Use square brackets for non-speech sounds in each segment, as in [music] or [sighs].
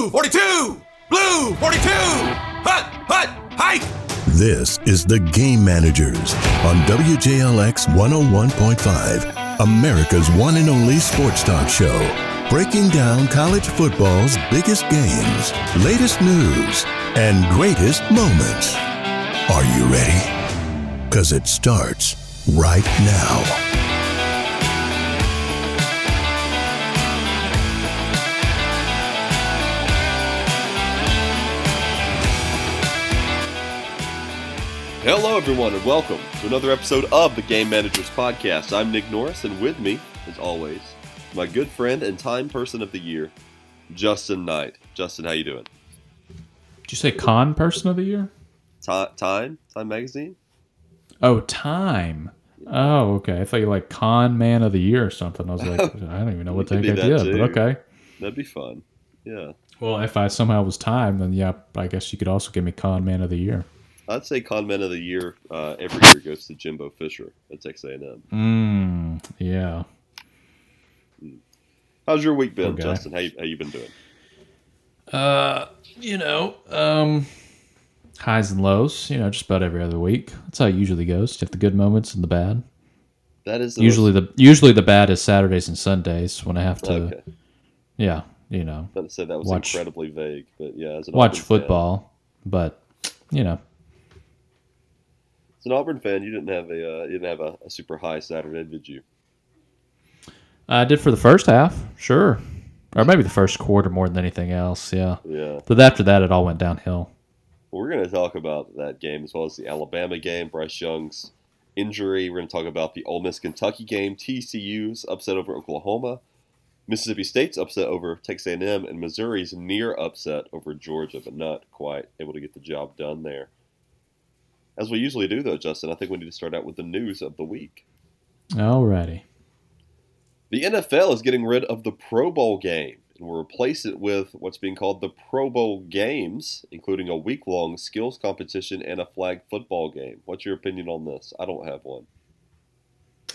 Blue 42! Blue 42! Hut! Hut! Hike! This is The Game Managers on WJLX 101.5, America's one and only sports talk show. Breaking down college football's biggest games, latest news, and greatest moments. Are you ready? Because it starts right now. Hello, everyone, and welcome to another episode of the Game Managers Podcast. I'm Nick Norris, and with me, as always, my good friend and time person of the year, Justin Knight. Justin, how you doing? Did you say con person of the year? Time, Time, Time Magazine. Oh, time. Oh, okay. I thought you were like con man of the year or something. I was like, [laughs] I don't even know what the heck be I did, too. but okay. That'd be fun. Yeah, Well, if I somehow was time, then yeah, I guess you could also give me con man of the year. I'd say Conman of the Year uh, every year goes to Jimbo Fisher at Texas A&M. Mmm. Yeah. How's your week been, Okay. Justin? How you, how you been doing? Uh, you know, um, highs and lows. You know, just about every other week. That's how it usually goes. You have the good moments and the bad. That is the Usually the usually the bad is Saturdays and Sundays when I have to. okay. Yeah, you know, I said that was Watch- incredibly vague, but yeah, as watch Auburn fan- football, but you know. As an Auburn fan, you didn't have a uh, you didn't have a, a super high Saturday, did you? I did for the first half, sure, or maybe the first quarter more than anything else. Yeah, Yeah. but after that, it all went downhill. Well, we're going to talk about that game as well as the Alabama game, Bryce Young's injury. We're going to talk about the Ole Miss Kentucky game, TCU's upset over Oklahoma, Mississippi State's upset over Texas A&M, and Missouri's near upset over Georgia, but not quite able to get the job done there. As we usually do, though, Justin, I think we need to start out with the news of the week. Alrighty. The NFL is getting rid of the Pro Bowl game and will replace it with what's being called the Pro Bowl Games, including a week long skills competition and a flag football game. What's your opinion on this? I don't have one.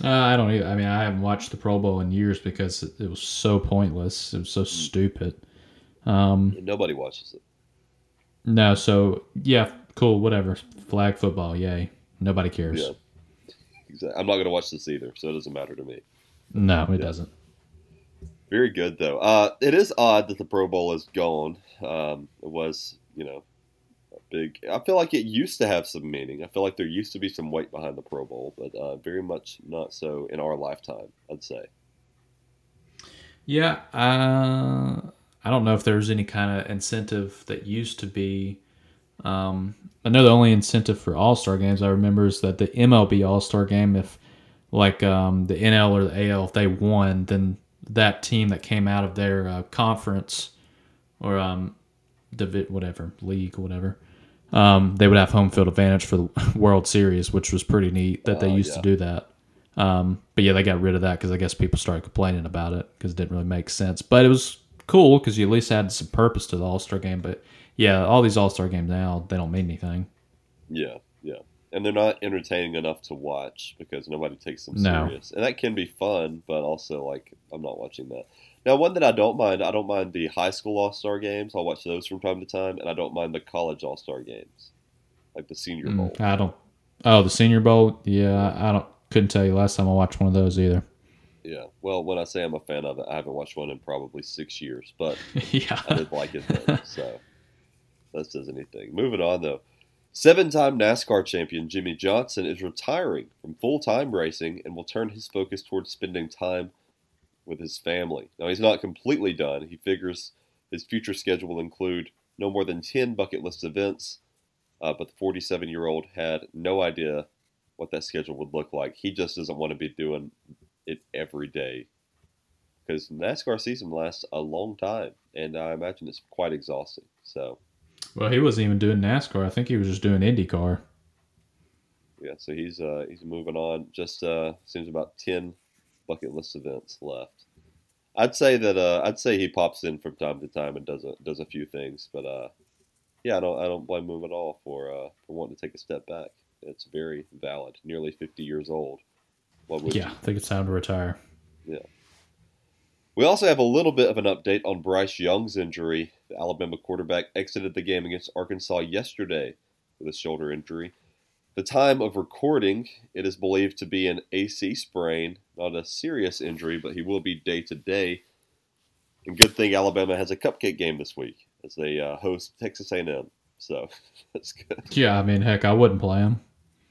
Uh, I don't either. I mean, I haven't watched the Pro Bowl in years because it, it was so pointless. It was so stupid. Um, Nobody watches it. no, so yeah, cool, whatever. Flag football, yay. Nobody cares. Yeah. Exactly. I'm not going to watch this either, so it doesn't matter to me. No, it doesn't. Very good, though. Uh, it is odd that the Pro Bowl is gone. Um, it was, you know, a big. I feel like it used to have some meaning. I feel like there used to be some weight behind the Pro Bowl, but uh, very much not so in our lifetime, I'd say. Yeah, uh, I don't know if there's any kind of incentive that used to be. Um, I know the only incentive for All Star games I remember is that the MLB All Star game, if like um, the NL or the AL, if they won, then that team that came out of their uh, conference or um, divi- whatever league, or whatever, um, they would have home field advantage for the [laughs] World Series, which was pretty neat that they Oh, used yeah. to do that. Um, but yeah, they got rid of that because I guess people started complaining about it because it didn't really make sense. But it was cool because you at least had some purpose to the All Star game. But yeah, all these All Star games now they don't mean anything. Yeah, yeah. And they're not entertaining enough to watch because nobody takes them No. serious. And that can be fun, but also like I'm not watching that. Now, one that I don't mind, I don't mind the high school All Star games. I'll watch those from time to time, and I don't mind the college All Star games, like the Senior Bowl. Mm, I don't. Oh, the Senior Bowl. Yeah, I don't. Couldn't tell you last time I watched one of those either. Yeah. Well, when I say I'm a fan of it, I haven't watched one in probably six years, but [laughs] yeah, I did like it then. So that says anything. Moving on though. Seven time NASCAR champion Jimmie Johnson is retiring from full time racing and will turn his focus towards spending time with his family. Now, he's not completely done. He figures his future schedule will include no more than 10 bucket list events, uh, but the 47 year old had no idea what that schedule would look like. He just doesn't want to be doing it every day because NASCAR season lasts a long time, and I imagine it's quite exhausting. So, Well, he wasn't even doing NASCAR. I think he was just doing IndyCar. yeah, so he's uh, he's moving on. Just uh, seems about ten bucket list events left. I'd say that uh, I'd say he pops in from time to time and does a does a few things, but uh, yeah, I don't I don't blame him at all for uh, for wanting to take a step back. It's very valid. Nearly fifty years old. What would Yeah, I think it's time to retire. Yeah. We also have a little bit of an update on Bryce Young's injury. The Alabama quarterback exited the game against Arkansas yesterday with a shoulder injury. The time of recording, it is believed to be an AC sprain, not a serious injury, but he will be day to day. And good thing Alabama has a cupcake game this week as they uh, host Texas A&M. So [laughs] that's good. Yeah, I mean, heck, I wouldn't play him.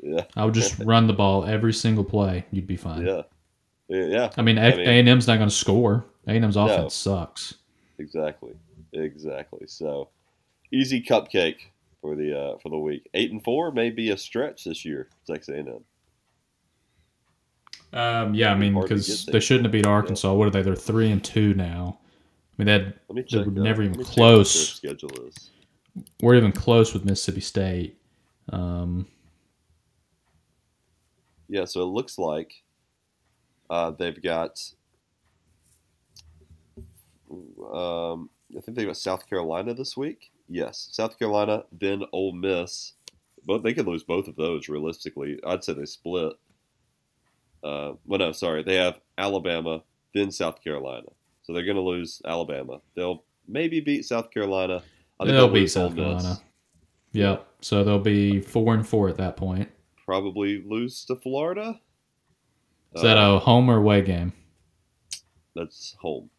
Yeah, I would just [laughs] run the ball every single play. You'd be fine. yeah, yeah. I mean, A and M's not going to score. A and M's offense sucks. Exactly, exactly. So easy cupcake for the uh, for the week. Eight and four may be a stretch this year. Texas A&M. Um, yeah, I mean, because they shouldn't have beat Arkansas. What are they? They're three and two now. I mean, that me they check. were uh, never even me check what close. Schedule is. We're even close with Mississippi State. Um, Yeah, so it looks like uh, they've got. Um, I think they've got South Carolina this week. Yes, South Carolina, then Ole Miss. But they could lose both of those realistically. I'd say they split. Uh, well, no, sorry. They have Alabama, then South Carolina. So they're going to lose Alabama. They'll maybe beat South Carolina. I think they'll beat lose Ole South. Carolina. Yep. So they'll be four and four at that point. Probably lose to Florida. Is that Uh, a home or away game? That's home.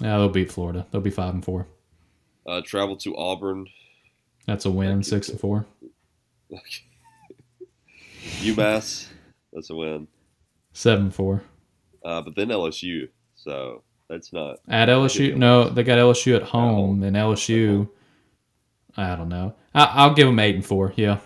Yeah, they'll beat Florida. They'll be five and four. Uh, travel to Auburn. That's a win. Six and four. [laughs] UMass. That's a win. Seven and four. Uh, but then LSU. So that's not. At LSU, no, they got LSU at home, and LSU. I don't know. I, I'll give them eight and four. Yeah,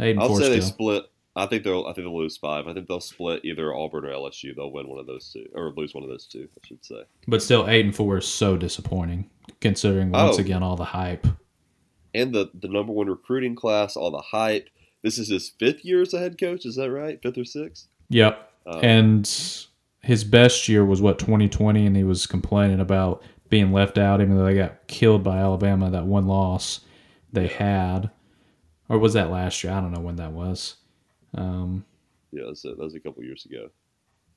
eight and I'll four say they still. split. I think they'll. I think they'll lose five. I think they'll split either Auburn or LSU. They'll win one of those two, or lose one of those two. I should say. But still, eight and four is so disappointing, considering once Oh. again all the hype. And the the number one recruiting class, all the hype. This is his fifth year as a head coach. Is that right? Fifth or sixth? Yep. Um, and his best year was what 2020, and he was complaining about being left out, even though they got killed by Alabama that one loss they had, or was that last year? I don't know when that was. Um, Yeah, that's a, that was a couple years ago.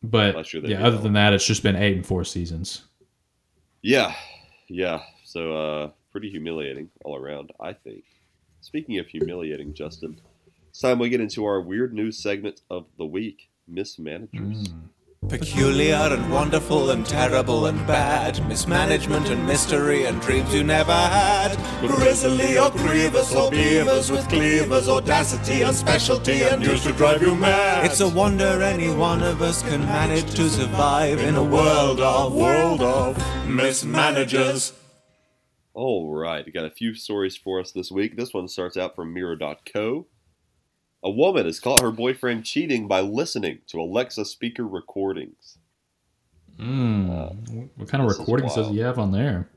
but Last year they yeah, other than that, it's just been eight and four seasons. Yeah, yeah. So uh, pretty humiliating all around, I think. Speaking of humiliating, Justin, it's time we get into our weird news segment of the week: mismanagers. Mm. Peculiar and wonderful and terrible and bad. Mismanagement and mystery and dreams you never had. Grizzly or grievous or beavers with cleavers, audacity and specialty and used to drive you mad. It's a wonder any one of us can manage to survive in a world of, world of mismanagers. All right, got a few stories for us this week. This one starts out from Mirror.co. A woman has caught her boyfriend cheating by listening to Alexa speaker recordings. Mm. what kind of recordings does he have on there?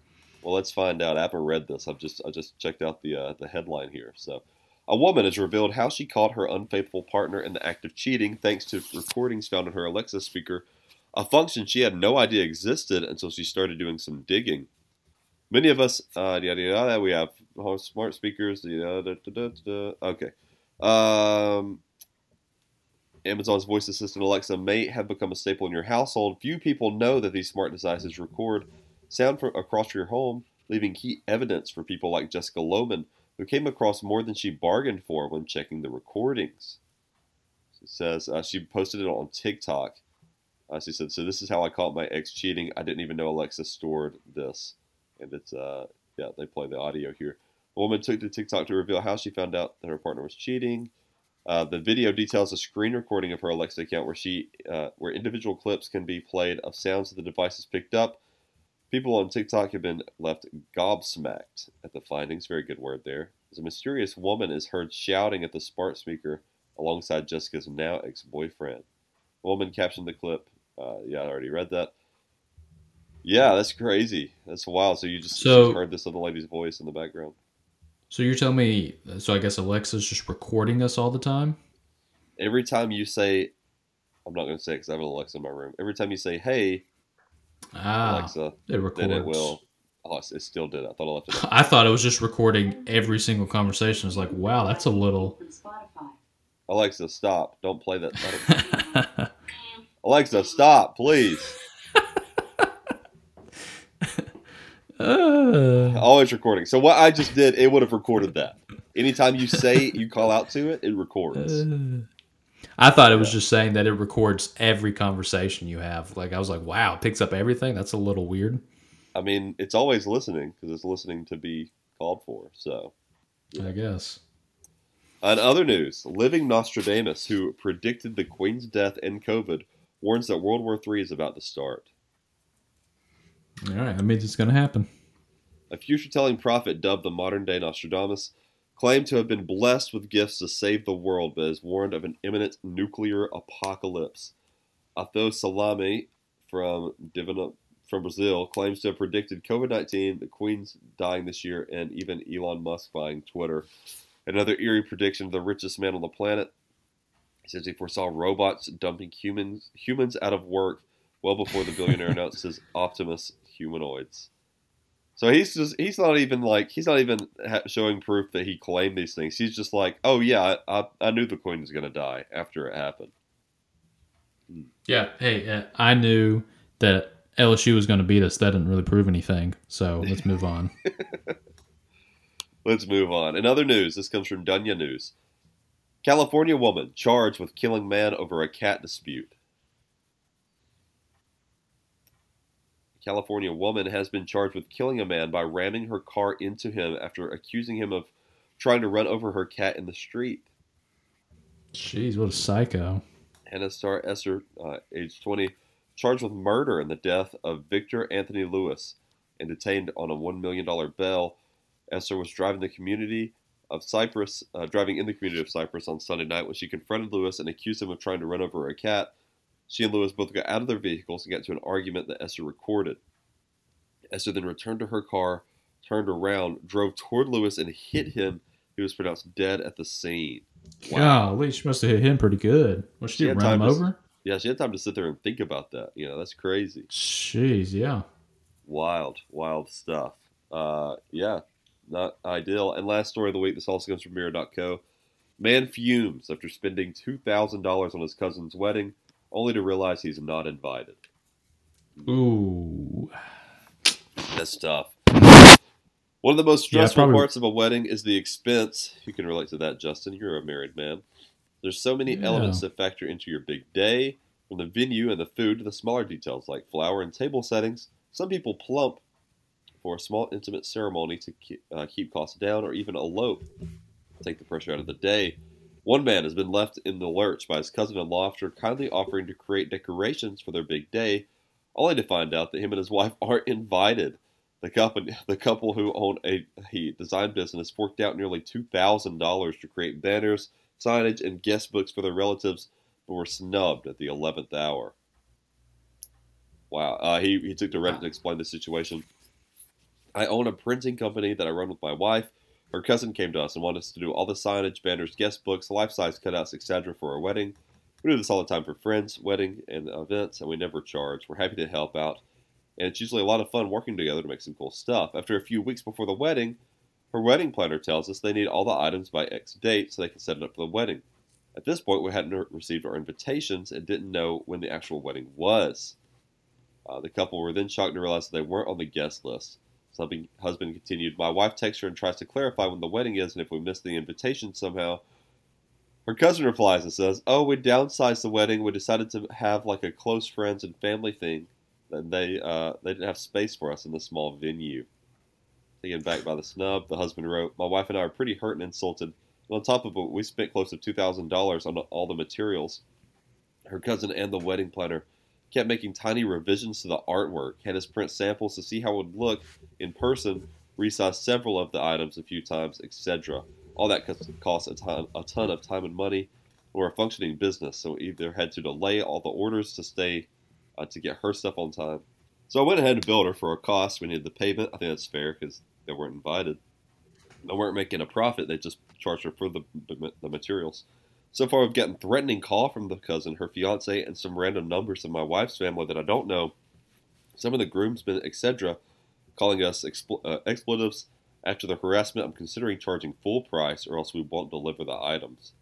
Well, let's find out. I haven't read this. I've just I just checked out the uh, the headline here. So, a woman has revealed how she caught her unfaithful partner in the act of cheating thanks to recordings found in her Alexa speaker, a function she had no idea existed until she started doing some digging. Many of us, uh, yada yada, we have uh, smart speakers. Yada, da, da, da, da. Okay. Um, Amazon's voice assistant Alexa may have become a staple in your household. Few people know that these smart devices record sound across your home, leaving key evidence for people like Jessica Lohman, who came across more than she bargained for when checking the recordings. She says uh, she posted it on TikTok. Uh, she said, "So this is how I caught my ex cheating. I didn't even know Alexa stored this." And it's uh, yeah, they play the audio here. The woman took to TikTok to reveal how she found out that her partner was cheating. Uh, the video details a screen recording of her Alexa account where she, uh, where individual clips can be played of sounds that the device has picked up. People on TikTok have been left gobsmacked at the findings. Very good word there. As a mysterious woman is heard shouting at the smart speaker alongside Jessica's now ex-boyfriend. The woman captioned the clip. Uh, yeah, I already read that. Yeah, that's crazy. That's wild. So you just So- she's heard this other lady's voice in the background. So you're telling me? So I guess Alexa's just recording us all the time. Every time you say, I'm not going to say because I have an Alexa in my room. Every time you say, "Hey Ah, Alexa," it records. then it will. Oh, it it still did. I thought I left it. [laughs] I thought it was just recording every single conversation. It's like, wow, that's a little. Alexa, stop! Don't play that. [laughs] Alexa, stop, please. Uh, Always recording. So what I just did, it would have recorded that. Anytime you say you call out to it, it records. I thought it was just saying that it records every conversation you have. Like I was like, wow, it picks up everything. That's a little weird. I mean, it's always listening because it's listening to be called for. So, I guess. on other news, living Nostradamus, who predicted the Queen's death and COVID, warns that World War III is about to start. All right, that means it's going to happen. A future telling prophet dubbed the modern day Nostradamus claimed to have been blessed with gifts to save the world, but is warned of an imminent nuclear apocalypse. Athos Salomé from Divina, from Brazil claims to have predicted COVID 19, the Queen's dying this year, and even Elon Musk buying Twitter. Another eerie prediction of the richest man on the planet. He says he foresaw robots dumping humans humans out of work well before the billionaire [laughs] announced his Optimus humanoids. So he's just he's not even like he's not even ha- showing proof that he claimed these things. He's just like, oh yeah, I, I, I knew the queen was gonna die after it happened. Yeah. Hey, uh, I knew that LSU was going to beat us. That didn't really prove anything. So let's move on. [laughs] Let's move on. In other news, this comes from Dunya News. California woman charged with killing man over a cat dispute. California woman has been charged with killing a man by ramming her car into him after accusing him of trying to run over her cat in the street. Jeez, what a psycho. Hannah Star Esser, uh, age 20, charged with murder in the death of Victor Anthony Lewis and detained on a $1 million bail. Esser was driving the community of Cypress, uh, driving in the community of Cypress on Sunday night when she confronted Lewis and accused him of trying to run over a cat. She and Lewis both got out of their vehicles and got to an argument that Esser recorded. Esser then returned to her car, turned around, drove toward Lewis, and hit him. He was pronounced dead at the scene. Wow. Golly, she must have hit him pretty good. What she She had run him time to- over? Yeah, she had time to sit there and think about that. You know, that's crazy. Jeez, yeah. Wild, wild stuff. Uh, yeah, not ideal. And last story of the week, this also comes from Mirror.co. Man fumes after spending $2,000 on his cousin's wedding, only to realize he's not invited. Ooh. That's tough. One of the most stressful probably- parts of a wedding is the expense. You can relate to that, Justin. You're a married man. There's so many Yeah. elements that factor into your big day, from the venue and the food to the smaller details like flower and table settings. Some people plump for a small, intimate ceremony to keep, uh, keep costs down or even elope, take the pressure out of the day. One man has been left in the lurch by his cousin in law after kindly offering to create decorations for their big day, only to find out that him and his wife [laughs] aren't invited. The couple, [laughs] the couple who own a, a design business forked out nearly two thousand dollars to create banners, signage, and guest books for their relatives, but were snubbed at the eleventh hour. Wow, uh, he he took to Reddit to explain the situation. I own a printing company that I run with my wife. Her cousin came to us and wanted us to do all the signage, banners, guest books, life-size cutouts, etc. for our wedding. We do this all the time for friends, wedding, and events, and we never charge. We're happy to help out and it's usually a lot of fun working together to make some cool stuff. After a few weeks before the wedding, her wedding planner tells us they need all the items by X date so they can set it up for the wedding. At this point, we hadn't received our invitations and didn't know when the actual wedding was. Uh, the couple were then shocked to realize they weren't on the guest list. Husband continued, My wife texts her and tries to clarify when the wedding is and if we missed the invitation somehow. Her cousin replies and says, Oh, we downsized the wedding. We decided to have like a close friends and family thing and they uh, they didn't have space for us in the small venue. Taken back by the snub, the husband wrote, "My wife and I are pretty hurt and insulted. And on top of it, we spent close to two thousand dollars on all the materials. Her cousin and the wedding planner kept making tiny revisions to the artwork, had us print samples to see how it would look in person, resized several of the items a few times, etc. All that cost a ton, a ton of time and money. We're a functioning business, so we either had to delay all the orders to stay uh, to get her stuff on time. So I went ahead and billed her for a cost. We needed the payment. I think that's fair because they weren't invited. They weren't making a profit. They just charged her for the, the materials. So far, we've gotten threatening call from the cousin, her fiance, and some random numbers of my wife's family that I don't know. Some of the groomsmen, etc., calling us expl- uh, expletives. After the harassment, I'm considering charging full price, or else we won't deliver the items.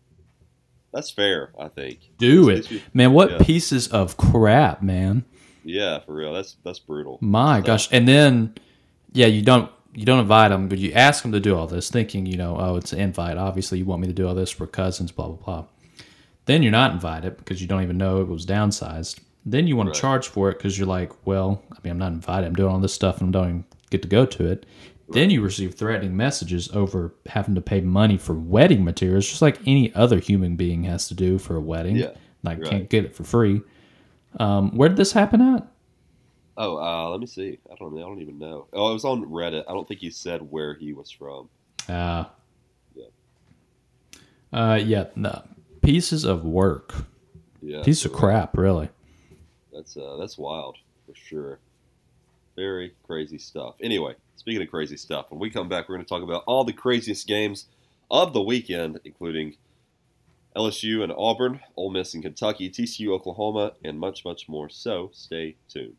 That's fair, I think. Do it. you- Man, what yeah. pieces of crap, man. Yeah, for real. That's that's brutal. My gosh. And then yeah, you don't you don't invite them, but you ask them to do all this, thinking you know, oh, it's an invite. Obviously, you want me to do all this for cousins, blah blah blah. Then you're not invited because you don't even know it was downsized. Then you want Right. to charge for it because you're like, well, I mean, I'm not invited. I'm doing all this stuff and I don't even get to go to it. Then you receive threatening messages over having to pay money for wedding materials, just like any other human being has to do for a wedding. Yeah, like right. can't get it for free. Um, where did this happen at? Oh, uh, let me see. I don't know. I don't even know. Oh, it was on Reddit. I don't think he said where he was from. Uh, Yeah. uh, yeah, no. Pieces of work. Yeah, Piece of crap, really. That's uh, that's wild for sure. Very crazy stuff. Anyway, speaking of crazy stuff, when we come back, we're going to talk about all the craziest games of the weekend, including LSU and Auburn, Ole Miss and Kentucky, TCU, Oklahoma, and much, much more. So stay tuned.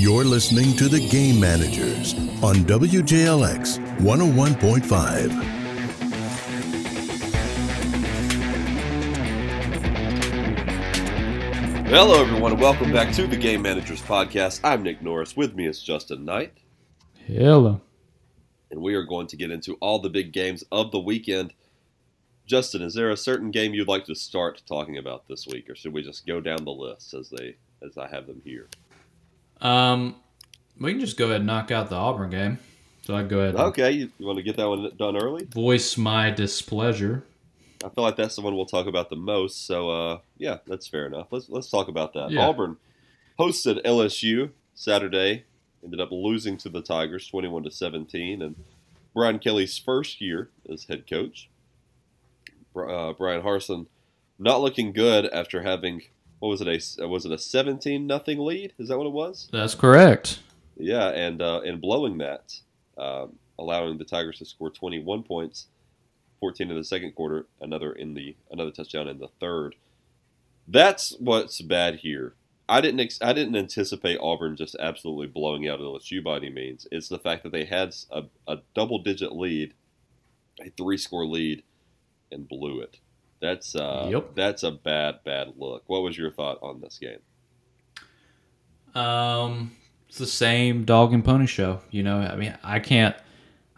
You're listening to The Game Managers on WJLX 101.5. Hello, everyone, and welcome back to the Game Managers Podcast. I'm Nick Norris. With me is Justin Knight. Hello. and we are going to get into all the big games of the weekend. Justin, is there a certain game you'd like to start talking about this week, or should we just go down the list as they as I have them here? Um, we can just go ahead and knock out the Auburn game. So I go ahead and Okay, you, you want to get that one done early? voice my displeasure. I feel like that's the one we'll talk about the most. So, uh, yeah, that's fair enough. Let's let's talk about that. Yeah. Auburn hosted LSU Saturday, ended up losing to the Tigers, twenty-one to seventeen, and Brian Kelly's first year as head coach. Uh, Bryan Harsin not looking good after having what was it a was it a seventeen nothing lead? Is that what it was? That's correct. Yeah, and uh, and blowing that, um, allowing the Tigers to score 21 points, 14 in the second quarter, another in the another touchdown in the third. That's what's bad here. I didn't ex- I didn't anticipate Auburn just absolutely blowing out LSU by any means. It's the fact that they had a, a double digit lead, a three score lead, and blew it. That's uh, Yep. that's a bad bad look. What was your thought on this game? Um, it's the same dog and pony show. You know, I mean, I can't,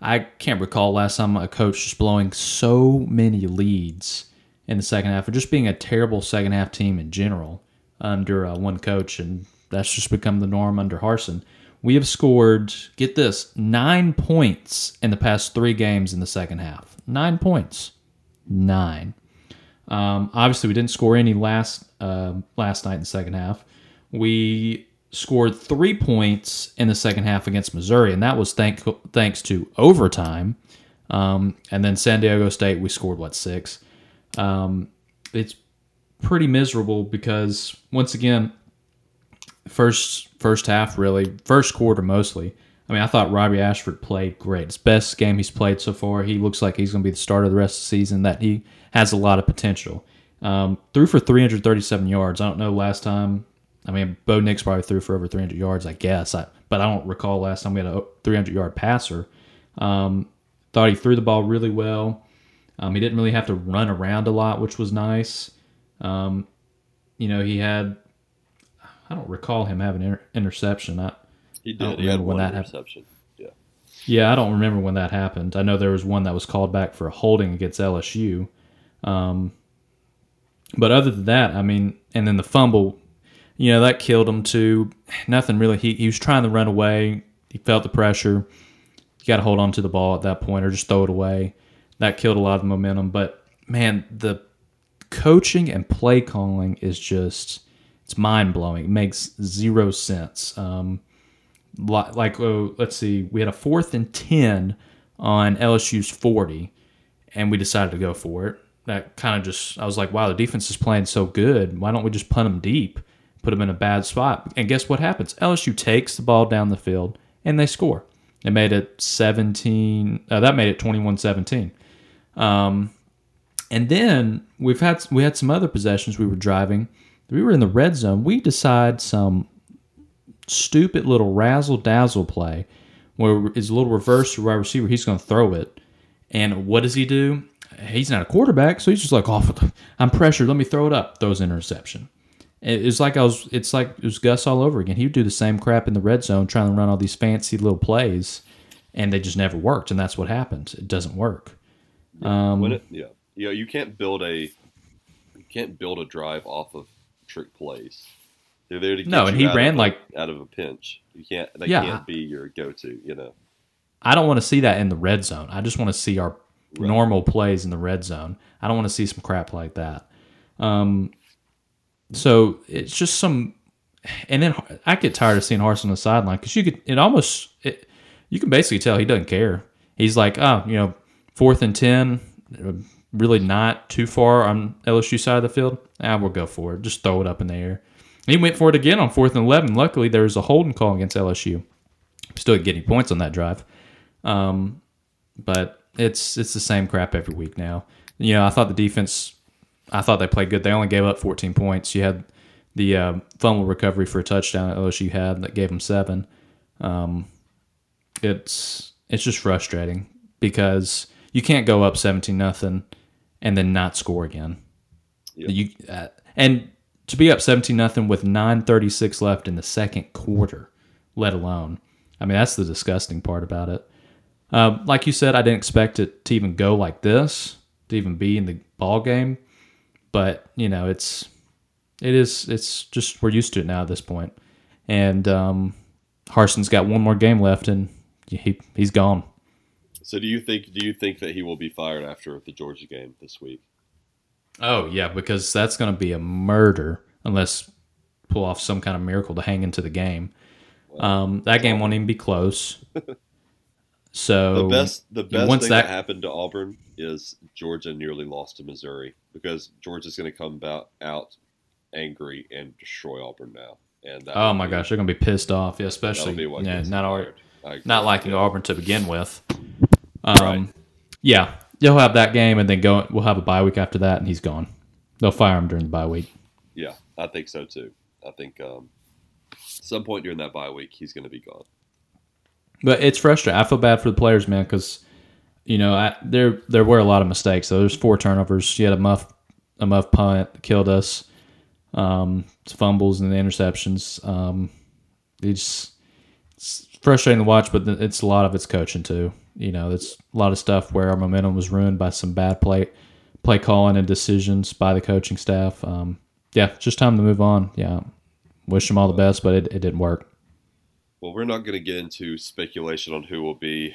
I can't recall last time a coach just blowing so many leads in the second half, or just being a terrible second half team in general under uh, one coach, and that's just become the norm under Harsin. We have scored, get this, nine points in the past three games in the second half. Nine points, nine. Um, obviously, we didn't score any last uh, last night in the second half. We scored three points in the second half against Missouri, and that was thank thanks to overtime. Um, and then San Diego State, we scored what six. Um, it's pretty miserable because once again, first first half really, first quarter mostly. I mean, I thought Robbie Ashford played great. It's best game he's played so far. He looks like he's going to be the starter of the rest of the season. That he has a lot of potential. Um, threw for 337 yards. I don't know last time. I mean, Bo Nix probably threw for over 300 yards, I guess. I, but I don't recall last time we had a 300 yard passer. Um, thought he threw the ball really well. Um, he didn't really have to run around a lot, which was nice. Um, you know, he had. I don't recall him having an inter- interception. I, He did. He had one that happened. Yeah. yeah, I don't remember when that happened. I know there was one that was called back for a holding against LSU. Um, but other than that, I mean, and then the fumble, you know, that killed him too. Nothing really. He, he was trying to run away. He felt the pressure. You got to hold on to the ball at that point or just throw it away. That killed a lot of the momentum. But man, the coaching and play calling is just it's mind blowing. It makes zero sense. Um, like oh, let's see, we had a fourth and ten on LSU's forty, and we decided to go for it. That kind of just I was like, wow, the defense is playing so good. Why don't we just punt them deep, put them in a bad spot? And guess what happens? LSU takes the ball down the field and they score. It made it seventeen. Uh, that made it 21-17. Um, and then we've had we had some other possessions. We were driving. We were in the red zone. We decide some stupid little razzle dazzle play where it's a little reverse to wide receiver. He's going to throw it, and what does he do? He's not a quarterback, so he's just like, "Oh, I'm pressured. Let me throw it up." Throws interception, It's like I was. It's like it was Gus all over again. He would do the same crap in the red zone, trying to run all these fancy little plays, and they just never worked. And that's what happens. It doesn't work. Um, When it, yeah, you know, you can't build a you can't build a drive off of trick plays. They're there to get No, and he out ran a- like- out of a pinch. You can't. They Yeah. can't be your go-to. You know. I don't want to see that in the red zone. I just want to see our Right. normal plays in the red zone. I don't want to see some crap like that. Um, so it's just some, and then I get tired of seeing Harsin on the sideline because you could. It almost it, you can basically tell he doesn't care. He's like, oh, you know, fourth and ten, really not too far on LSU side of the field. Ah, we'll go for it. Just throw it up in the air. He went for it again on fourth and eleven. Luckily, there was a holding call against LSU. Still getting points on that drive. Um, but it's it's the same crap every week now. You know, I thought the defense, I thought they played good. They only gave up 14 points. You had the uh, fumble recovery for a touchdown that LSU had that gave them seven. Um, it's it's just frustrating because you can't go up 17 nothing and then not score again. Yep. You uh, and to be up 17 nothing with 9:36 left in the second quarter, let alone. I mean, that's the disgusting part about it. Um, like you said, I didn't expect it to even go like this, to even be in the ball game. But you know, it's it is it's just we're used to it now at this point. And um, Harsin's got one more game left, and he he's gone. So do you think do you think that he will be fired after the Georgia game this week? Oh yeah, because that's going to be a murder unless pull off some kind of miracle to hang into the game. Um, that game won't even be close. [laughs] So The best the best thing that- that, happened to Auburn is Georgia nearly lost to Missouri because Georgia's going to come out, out angry and destroy Auburn now. And Oh my be- gosh, they're going to be pissed off. Yeah, especially yeah, not them our, fired. I agree. not liking Yeah. Auburn to begin with. Um, Right. Yeah, you'll have that game, and then go. We'll have a bye week after that, and he's gone. They'll fire him during the bye week. Yeah, I think so too. I think um, some point during that bye week he's going to be gone. But it's frustrating. I feel bad for the players, man, because you know I, there there were a lot of mistakes. So there's four turnovers. You had a muff a muff punt that killed us. Um, fumbles and the interceptions. Um, it's, it's frustrating to watch, but it's a lot of it's coaching too. You know, it's a lot of stuff where our momentum was ruined by some bad play play calling and decisions by the coaching staff. Um, yeah, just time to move on. Yeah, wish them all the best, but it, it didn't work. Well, we're not going to get into speculation on who will be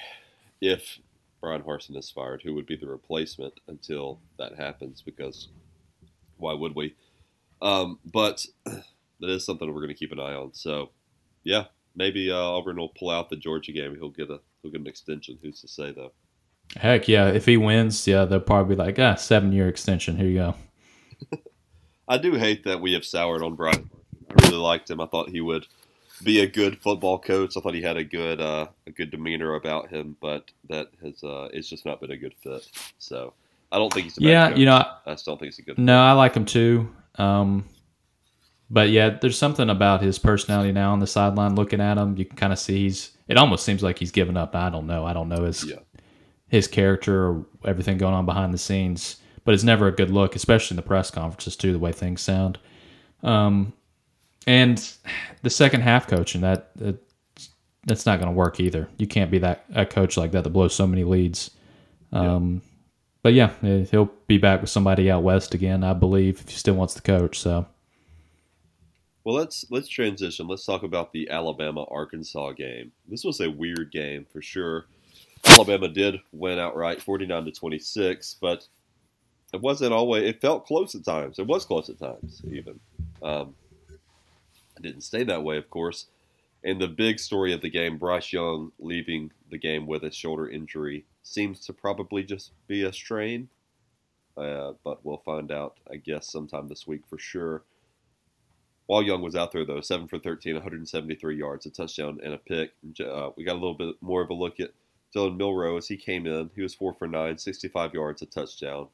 if Bryan Harsin is fired, who would be the replacement until that happens, because why would we? Um, but [clears throat] that is something we're going to keep an eye on. So, yeah, maybe uh, Auburn will pull out the Georgia game. He'll get a he'll get an extension. Who's to say though? Heck yeah, if he wins, yeah, they'll probably be like, ah, seven year extension. Here you go. [laughs] I do hate that we have soured on Bryan. I really liked him. I thought he would be a good football coach. I thought he had a good uh, a good demeanor about him, but that has uh, it's just not been a good fit. So I don't think he's a bad Yeah, coach. you know, I- I just don't think he's a good. no, I like him too. Um, but yeah, there's something about his personality now on the sideline. Looking at him, you can kind of see he's. It almost seems like he's given up. I don't know. I don't know his Yeah. his character or everything going on behind the scenes. But it's never a good look, especially in the press conferences too. The way things sound. Um, and the second half coaching that, that that's not going to work either. You can't be that a coach like that that blows so many leads. Um, But yeah, he'll be back with somebody out west again, I believe, if he still wants to coach. So Well, let's let's transition. Let's talk about the Alabama Arkansas game. This was a weird game for sure. Alabama did win outright, forty nine to twenty six, but it wasn't always. It felt close at times. It was close at times, even. Um, it didn't stay that way, of course. And the big story of the game, Bryce Young leaving the game with a shoulder injury, seems to probably just be a strain. Uh, but we'll find out, I guess, sometime this week for sure. While Young was out there, though, 7 for 13, 173 yards, a touchdown, and a pick. Uh, we got a little bit more of a look at Jalen Milroe as He came in. He was 4 for 9, 65 yards, a touchdown.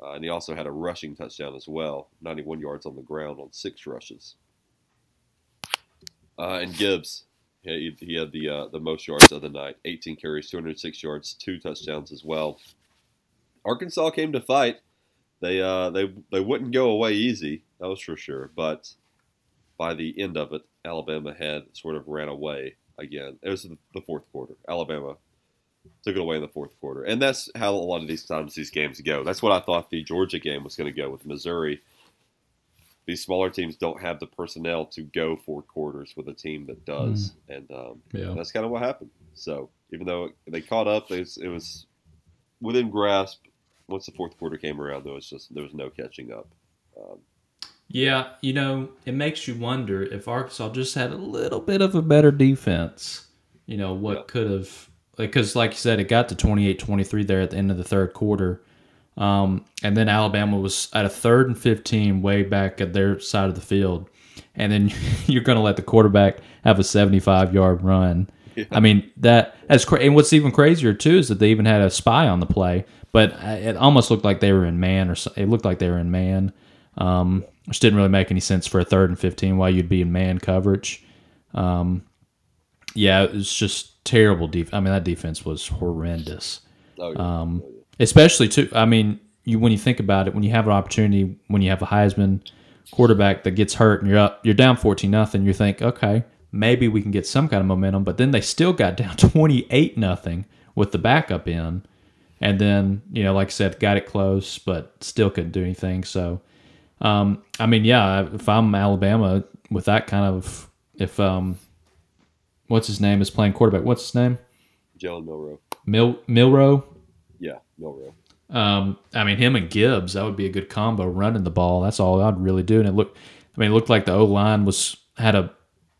Uh, and he also had a rushing touchdown as well, 91 yards on the ground on six rushes. Uh, and Gibbs, he, he had the uh, the most yards of the night, 18 carries, 206 yards, two touchdowns as well. Arkansas came to fight. they uh, they they wouldn't go away easy. That was for sure. But by the end of it, Alabama had sort of ran away again. It was the fourth quarter. Alabama took it away in the fourth quarter, and that's how a lot of these times these games go. That's what I thought the Georgia game was going to go with Missouri. These smaller teams don't have the personnel to go four quarters with a team that does, mm. and um, yeah. that's kind of what happened. So even though they caught up, it was, it was within grasp. Once the fourth quarter came around, there was just there was no catching up. Um, yeah, you know, it makes you wonder if Arkansas just had a little bit of a better defense. You know what yeah. could have because like you said it got to 28-23 there at the end of the third quarter um, and then alabama was at a third and 15 way back at their side of the field and then [laughs] you're going to let the quarterback have a 75 yard run yeah. i mean that that's crazy and what's even crazier too is that they even had a spy on the play but it almost looked like they were in man or it looked like they were in man um, which didn't really make any sense for a third and 15 while you'd be in man coverage um, yeah it was just terrible defense. I mean, that defense was horrendous. Oh, yeah. Um, oh. Especially too. I mean, you when you think about it, when you have an opportunity, when you have a Heisman quarterback that gets hurt and you're up, you're down fourteen nothing. You think, okay, maybe we can get some kind of momentum. But then they still got down [laughs] twenty eight nothing with the backup in, and then you know, like I said, got it close, but still couldn't do anything. So, um, I mean, yeah, if I'm Alabama with that kind of if um what's his name is playing quarterback. What's his name? Jalen Milroe. Mil Milroe. Yeah, Milroe. Um, I mean, him and Gibbs, that would be a good combo running the ball. That's all I'd really do. And it looked, I mean, it looked like the O line was had a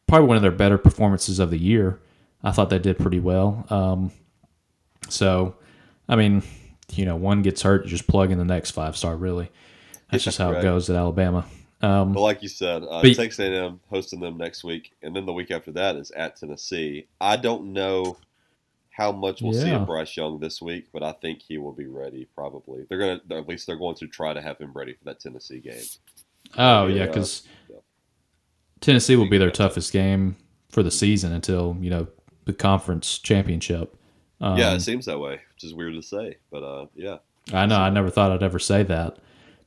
probably one of their better performances of the year. I thought they did pretty well. Um, so, I mean, you know, one gets hurt, you just plug in the next five star. Really, that's just how right. it goes at Alabama. Um, but like you said, uh, but, Texas A&M hosting them next week, and then the week after that is at Tennessee. I don't know how much we'll yeah. see of Bryce Young this week, but I think he will be ready. Probably they're gonna, at least they're going to try to have him ready for that Tennessee game. Oh yeah, because uh, yeah. Tennessee will be their toughest game for the season until you know the conference championship. Um, yeah, it seems that way, which is weird to say, but uh, yeah. I know. I never thought I'd ever say that,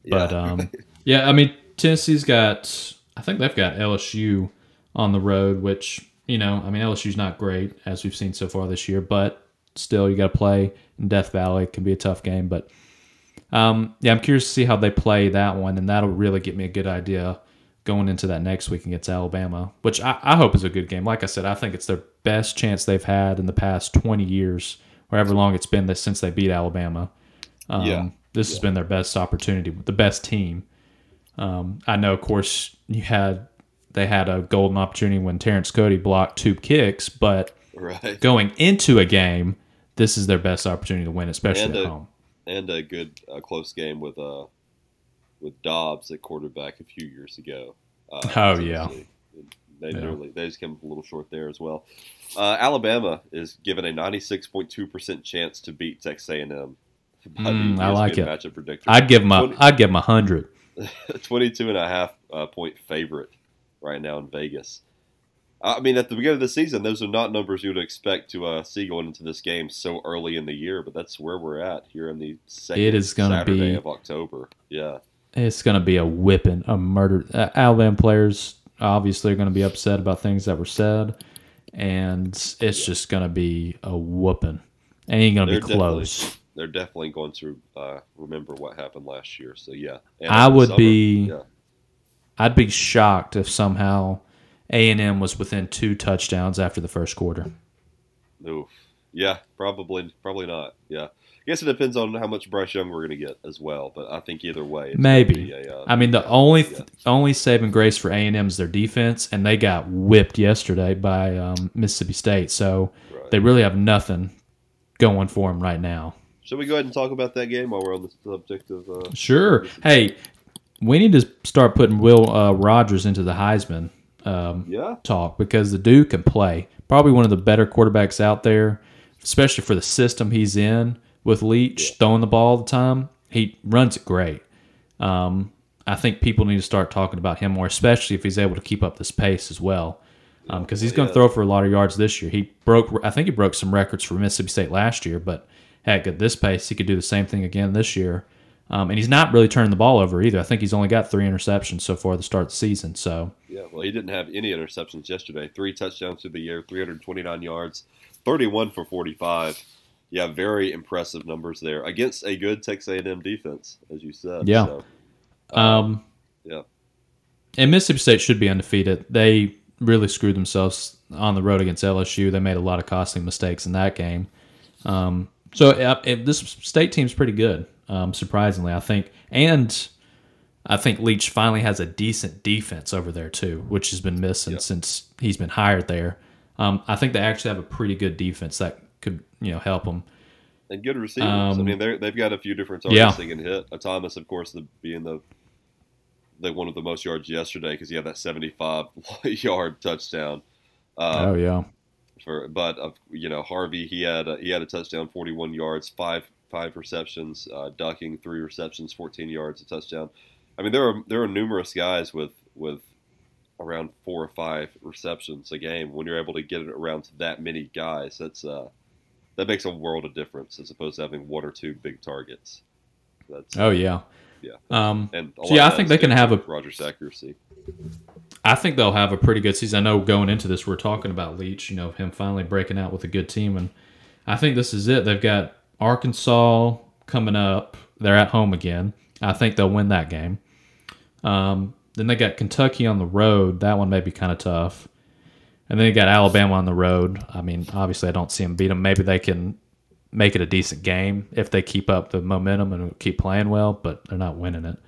but yeah. um, yeah. I mean, Tennessee's got, I think they've got LSU on the road, which, you know, I mean, LSU's not great as we've seen so far this year, but still, you got to play in Death Valley. It can be a tough game, but um, yeah, I'm curious to see how they play that one, and that'll really get me a good idea going into that next week against Alabama, which I, I hope is a good game. Like I said, I think it's their best chance they've had in the past 20 years, or however long it's been since they beat Alabama. Um, yeah. This yeah. has been their best opportunity, with the best team um, I know, of course, you had they had a golden opportunity when Terrence Cody blocked two kicks, but right. going into a game, this is their best opportunity to win, especially and at a, home. And a good, a close game with uh with Dobbs at quarterback a few years ago. Uh, oh yeah, they yeah. nearly they just came up a little short there as well. Uh, Alabama is given a ninety six point two percent chance to beat Texas A and M. Mm, I like it. Matchup predictor. I'd give them a, I'd give them a hundred. [laughs] 22 and a half uh, point favorite right now in Vegas. I mean, at the beginning of the season, those are not numbers you would expect to uh, see going into this game so early in the year, but that's where we're at here in the second it is gonna Saturday be, of October. Yeah. It's going to be a whipping, a murder. Uh, Alabama players obviously are going to be upset about things that were said, and it's yeah. just going to be a whooping. Ain't going to be close they're definitely going to uh, remember what happened last year. So yeah, and I would summer, be, yeah. I'd be shocked if somehow A and M was within two touchdowns after the first quarter. Oof. Yeah, probably, probably not. Yeah, I guess it depends on how much Bryce Young we're going to get as well. But I think either way, maybe. A, uh, I mean, the only yeah. only saving grace for A and M is their defense, and they got whipped yesterday by um, Mississippi State. So right. they really have nothing going for them right now. Should we go ahead and talk about that game while we're on the subject of? Uh, sure. Hey, we need to start putting Will uh, Rogers into the Heisman um, yeah. talk because the dude can play. Probably one of the better quarterbacks out there, especially for the system he's in with Leach yeah. throwing the ball all the time. He runs it great. Um, I think people need to start talking about him more, especially if he's able to keep up this pace as well. Because um, he's going to yeah. throw for a lot of yards this year. He broke, I think he broke some records for Mississippi State last year, but heck, at this pace, he could do the same thing again this year. Um, and he's not really turning the ball over either. I think he's only got three interceptions so far to start the season. So Yeah, well, he didn't have any interceptions yesterday. Three touchdowns through the year, 329 yards, 31 for 45. Yeah, very impressive numbers there against a good Texas A&M defense, as you said. Yeah. So, Um, yeah. and Mississippi State should be undefeated. They really screwed themselves on the road against LSU. They made a lot of costly mistakes in that game. Um, so uh, this state team's pretty good, um, surprisingly, I think. And I think Leach finally has a decent defense over there too, which has been missing Yeah. since he's been hired there. Um, I think they actually have a pretty good defense that could you know help them. and good receivers. I Um, mean, they're, they've got a few different targets Yeah. they can hit. A Thomas, of course, the, being the the one of the most yards yesterday because he had that 75 [laughs] yard touchdown. Um, oh yeah, for but of you know Harvey he had a, he had a touchdown 41 yards five five receptions uh, ducking three receptions 14 yards a touchdown. I mean there are there are numerous guys with with around four or five receptions a game. When you're able to get it around to that many guys that's uh that makes a world of difference as opposed to having one or two big targets. That's oh yeah. yeah. Um, and so yeah, I think they can have a Rogers accuracy I think they'll have a pretty good season. I know going into this, we're talking about Leach, you know, him finally breaking out with a good team. And I think this is it. They've got Arkansas coming up. They're at home again. I think they'll win that game. Um, then they got Kentucky on the road. That one may be kind of tough. And then you got Alabama on the road. I mean, obviously, I don't see them beat them. Maybe they can make it a decent game if they keep up the momentum and keep playing well, but they're not winning it.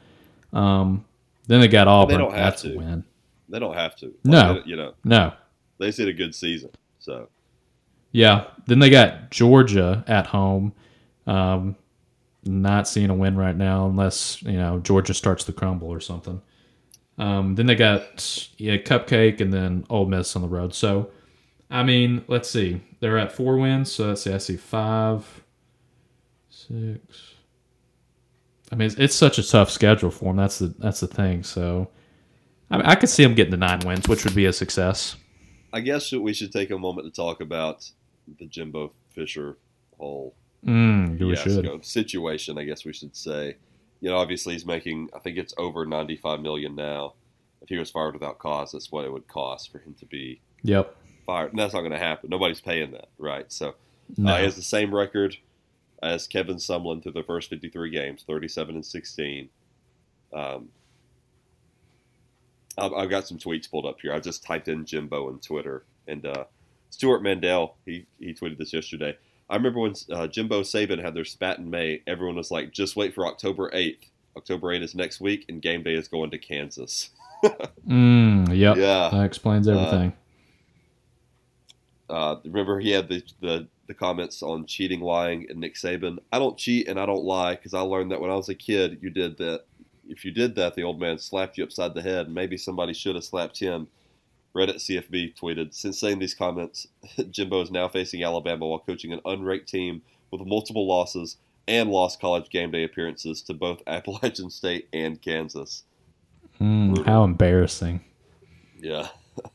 Um, then they got Auburn. They don't have That's to. win. They don't have to No. Like, you know No. they just had a good season so Yeah. Then they got Georgia at home. Um, not seeing a win right now unless, you know, Georgia starts to crumble or something. Um, then they got yeah, Cupcake and then Ole Miss on the road. So, I mean, let's see. They're at four wins. So let's see. I see five, six. I mean, it's, it's such a tough schedule for them. That's the that's the thing. So, I, mean, I could see them getting to nine wins, which would be a success. I guess we should take a moment to talk about the Jimbo Fisher whole Mm, fiasco situation. I guess we should say. You know, obviously he's making. I think it's over ninety-five million now. If he was fired without cause, that's what it would cost for him to be Yep. fired. And that's not going to happen. Nobody's paying that, right? So No. uh, he has the same record as Kevin Sumlin through the first fifty-three games, thirty-seven and sixteen. Um, I've, I've got some tweets pulled up here. I just typed in Jimbo on Twitter, and uh, Stewart Mandel he he tweeted this yesterday. I remember when uh, Jimbo Saban had their spat in May. Everyone was like, "Just wait for October eighth. October eighth is next week, and game day is going to Kansas." [laughs] Mm, yep. Yeah. That explains everything. Uh, remember, he had the, the the comments on cheating, lying, and Nick Saban. I don't cheat and I don't lie because I learned that when I was a kid. You did that. If you did that, the old man slapped you upside the head. Maybe somebody should have slapped him. Reddit CFB tweeted, since saying these comments, [laughs] Jimbo is now facing Alabama while coaching an unranked team with multiple losses and lost college game day appearances to both [laughs] Appalachian State and Kansas. Mm, how embarrassing. Yeah. [laughs]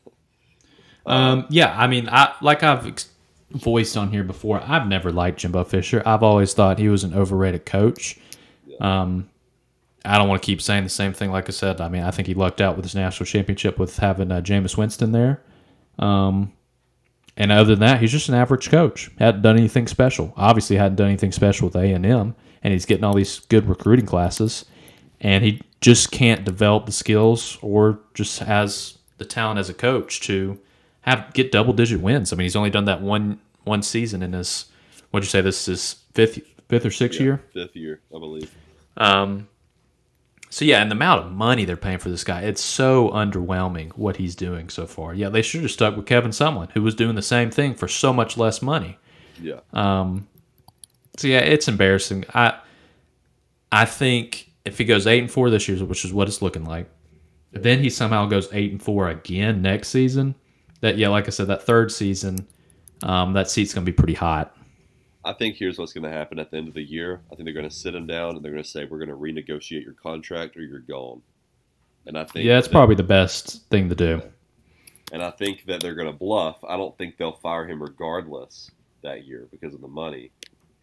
Um, yeah, I mean, I like I've ex- voiced on here before. I've never liked Jimbo Fisher. I've always thought he was an overrated coach. Um, I don't want to keep saying the same thing. Like I said, I mean, I think he lucked out with his national championship with having uh, Jameis Winston there. Um, and other than that, he's just an average coach. Hadn't done anything special. Obviously, hadn't done anything special with A and M, and he's getting all these good recruiting classes, and he just can't develop the skills or just has the talent as a coach to have get double digit wins. I mean, he's only done that one one season in his. What'd you say? This is fifth fifth or sixth year. Fifth year, I believe. Um, so yeah, and the amount of money they're paying for this guy, it's so underwhelming what he's doing so far. Yeah, they should have stuck with Kevin Sumlin, who was doing the same thing for so much less money. Yeah. Um. So yeah, it's embarrassing. I I think if he goes eight and four this year, which is what it's looking like, then he somehow goes eight and four again next season. That yeah, like I said, that third season, um, that seat's gonna be pretty hot. I think here's what's going to happen at the end of the year. I think they're going to sit him down and they're going to say, "We're going to renegotiate your contract, or you're gone." And I think Yeah, it's that- probably the best thing to do. And I think that they're going to bluff. I don't think they'll fire him regardless that year because of the money.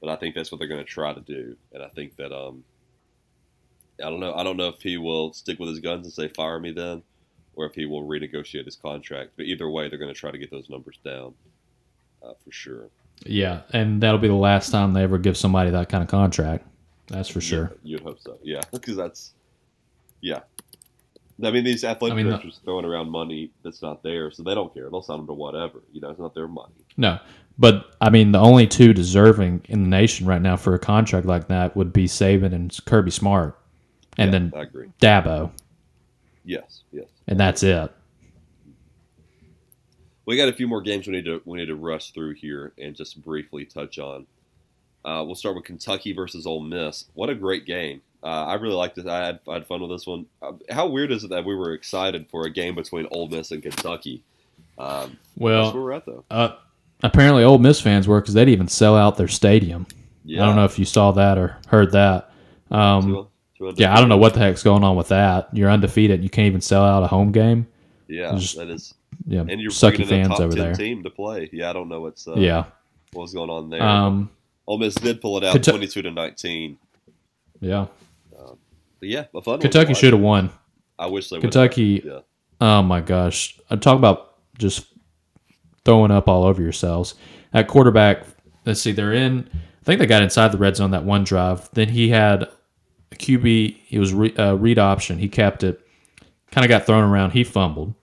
But I think that's what they're going to try to do. And I think that um, I don't know. I don't know if he will stick with his guns and say fire me then, or if he will renegotiate his contract. But either way, they're going to try to get those numbers down uh, for sure. Yeah, and that'll be the last time they ever give somebody that kind of contract. That's for sure. Yeah, you'd hope so. Yeah, [laughs] because that's yeah. I mean, these athletic I mean, the- directors throwing around money that's not theirs, so they don't care. They'll sign them to whatever. You know, it's not their money. No, but I mean, the only two deserving in the nation right now for a contract like that would be Saban and Kirby Smart, and Yeah, then I agree. Dabo, Yes, yes. and that's it. We got a few more games we need to we need to rush through here and just briefly touch on. Uh, we'll start with Kentucky versus Ole Miss. What a great game! Uh, I really liked it. I had, I had fun with this one. Uh, how weird is it that we were excited for a game between Ole Miss and Kentucky? Um, that's where Well, we're at, though. uh, apparently, Ole Miss fans were because they didn't even sell out their stadium. Yeah. I don't know if you saw that or heard that. Um, yeah, I don't know what the heck's going on with that. You're undefeated. You can't even sell out a home game. Yeah, Just- that is. Yeah, And you're sucky bringing in a fans top over 10 there. team to play. Yeah, I don't know what's uh, Yeah. what was going on there. Um, Ole Miss did pull it out, Kentu- twenty-two to nineteen. yeah. But yeah, a fun Kentucky should have won. I wish they would. Kentucky- Yeah. Oh my gosh. I talk about just throwing up all over yourselves. At quarterback, let's see, they're in I think they got inside the red zone that one drive. Then he had a QB, he was re, uh, read option. He kept it. Kind of got thrown around. He fumbled.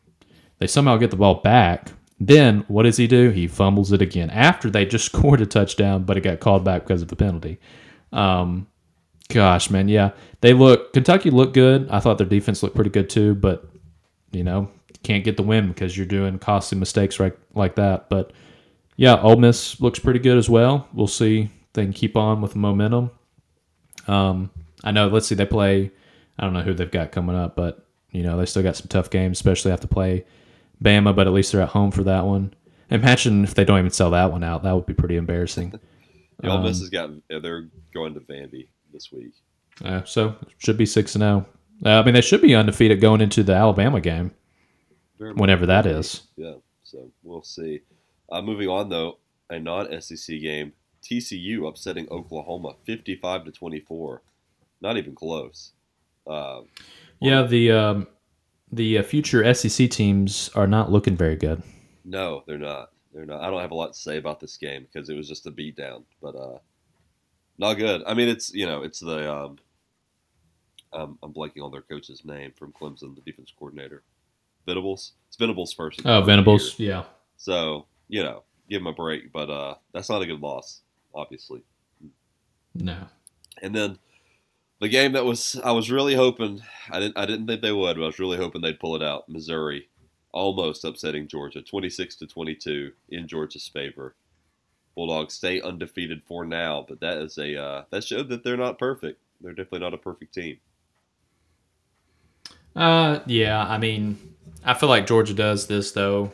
They somehow get the ball back. Then what does he do? He fumbles it again after they just [laughs] scored a touchdown, but it got called back because of the penalty. Um, gosh, man, yeah, they look Kentucky looked good. I thought their defense looked pretty good too, but you know can't get the win because you're doing costly mistakes right like that. But yeah, Ole Miss looks pretty good as well. We'll see they can keep on with the momentum. Um, I know. Let's see, they play. I don't know who they've got coming up, but you know they still got some tough games, especially have to play Bama. But at least they're at home for that one. Imagine if they don't even sell that one out. That would be pretty embarrassing. [laughs] Ole Miss Um, has got. They're going to Vandy this week. Uh, so should be six and zero. Uh, I mean, they should be undefeated going into the Alabama game, Very whenever that is. Yeah, so we'll see. Uh, moving on though, a non-SEC game, TCU upsetting Oklahoma, fifty-five to twenty-four. Not even close. Uh, Yeah, the um, the uh, future SEC teams are not looking very good. no, they're not. They're not. I don't have a lot to say about this game because it was just a beatdown, but uh, not good. I mean, it's you know, it's the um, um, I'm blanking on their coach's name from Clemson, the defense coordinator, Venables. It's Venables' first. Oh, year. Venables, yeah. So you know, give him a break, but uh, that's not a good loss, obviously. No. And then the game that was I was really hoping I didn't I didn't think they would, but I was really hoping they'd pull it out. Missouri almost upsetting Georgia, twenty six to twenty two in Georgia's favor. Bulldogs stay undefeated for now, but that is a uh, that showed that they're not perfect. They're definitely not a perfect team. Uh, yeah. I mean, I feel like Georgia does this though.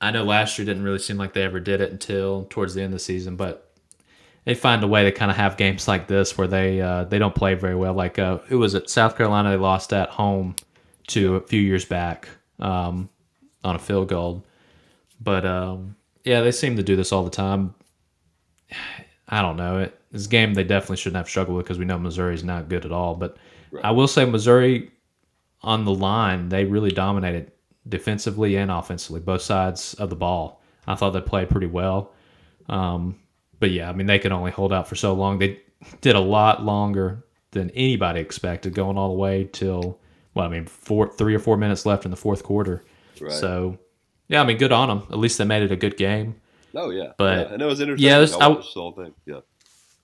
I know last year didn't really seem like they ever did it until towards the end of the season, but they find a way to kind of have games like this where they uh, they don't play very well. Like uh, it was at South Carolina, they lost at home to a few years back um, on a field goal. But um, yeah, they seem to do this all the time. [sighs] I don't know. It, this game they definitely shouldn't have struggled with because we know Missouri's not good at all. But Right. I will say Missouri on the line, they really dominated defensively and offensively, both sides of the ball. I thought they played pretty well. Um, but yeah, I mean, they could only hold out for so long. They did a lot longer than anybody expected, going all the way till, well, I mean, four, three or four minutes left in the fourth quarter. Right. So, yeah, I mean, good on them. At least they made it a good game. Oh yeah, But- yeah. and it was interesting. Yeah, Yeah, I I- whole thing. Yeah,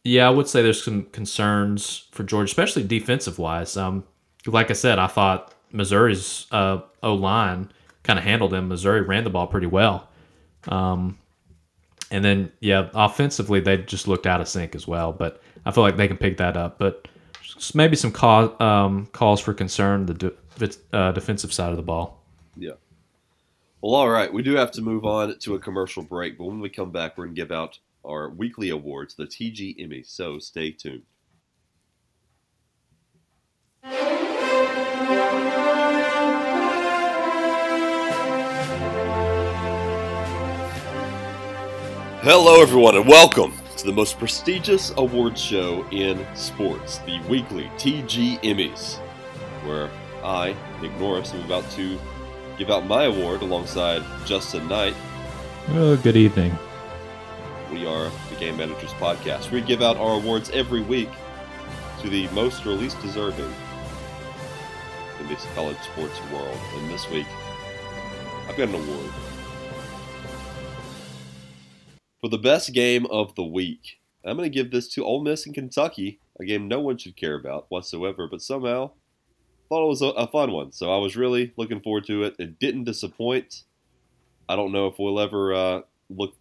Yeah, I would say there's some concerns for Georgia, especially defensive wise. Um, like I said, I thought Missouri's uh, O line kind of handled them. Missouri ran the ball pretty well. Um, and then, yeah, offensively, they just looked out of sync as well. But I feel like they can pick that up. But maybe some um, calls for concern the de- uh, defensive side of the ball. yeah. Well, all right. We do have to move on to a commercial break, but when we come back, we're gonna give out our weekly awards, the TG Emmy. So stay tuned. Hello, everyone, and welcome to the most prestigious award show in sports, the weekly TG Emmys, where I, Nick Norris, am about to give out my award alongside Justin Knight. Oh, good evening. We are the Game Managers Podcast. We give out our awards every week to the most or least deserving in this college sports world. And this week, I've got an award for the best game of the week. I'm going to give this to Ole Miss and Kentucky, a game no one should care about whatsoever, but somehow thought it was a, a fun one. So I was really looking forward to it. It didn't disappoint. I don't know if we'll ever uh, look